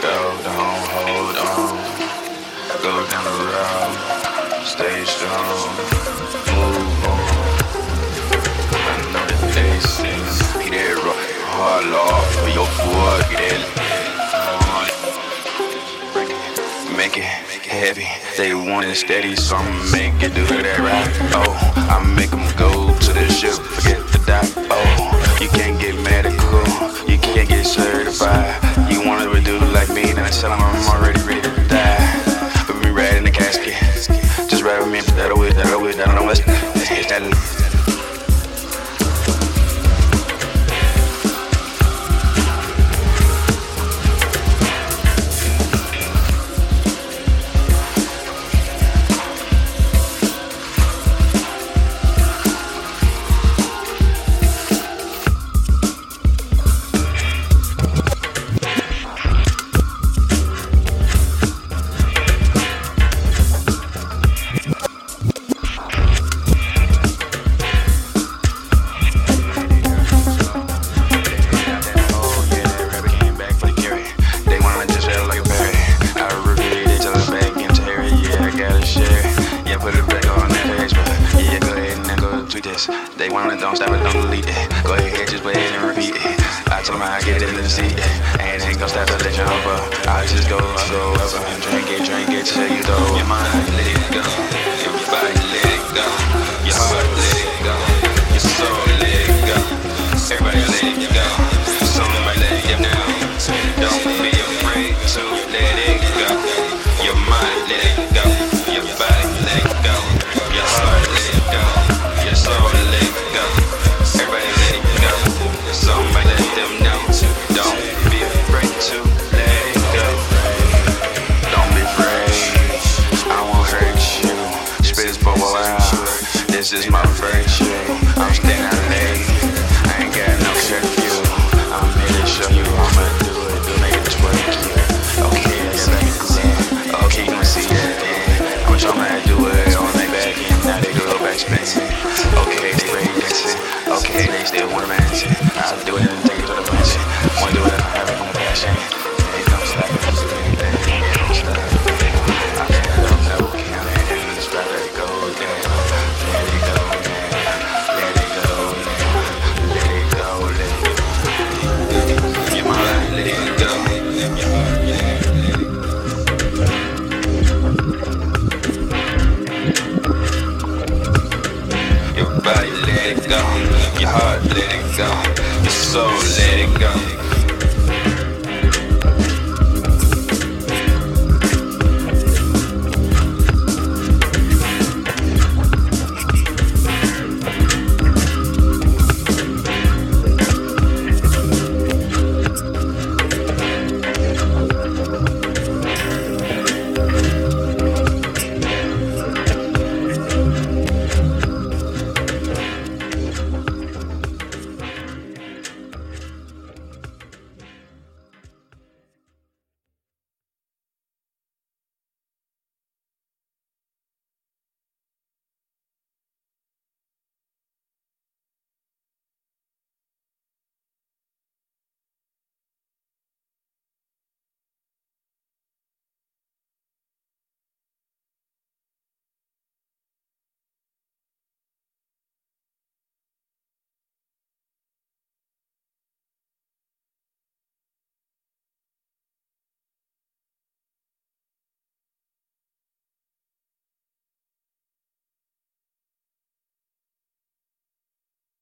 it go, don't hold on. Go down the road, stay strong, move on. That they say, get that rock, hard law for your boy, get that Make it heavy, they want it steady, so I'ma make it do that right. Oh, I make them go to the ship, forget the dock. Oh, you can't get medical, you can't get certified. They wanna don't stop it, don't delete it. Go ahead, just play it and repeat it. I told them I get it in the seat. And ain't gon' stop to let you jump up. I just go, I go up drink it, drink it till you throw. Your mind, let it go. This is my virtue. I'm staying out late. I ain't got no curfew. I'm here to show you I'ma do it. Make it twerk you. Okay, me see. Okay, you wanna see that? Yeah. I'ma show 'em how to do it on their back end. Now they do back spin. Okay, they ready dancing. Okay, they still wanna heart, let it go. Your soul, let it go.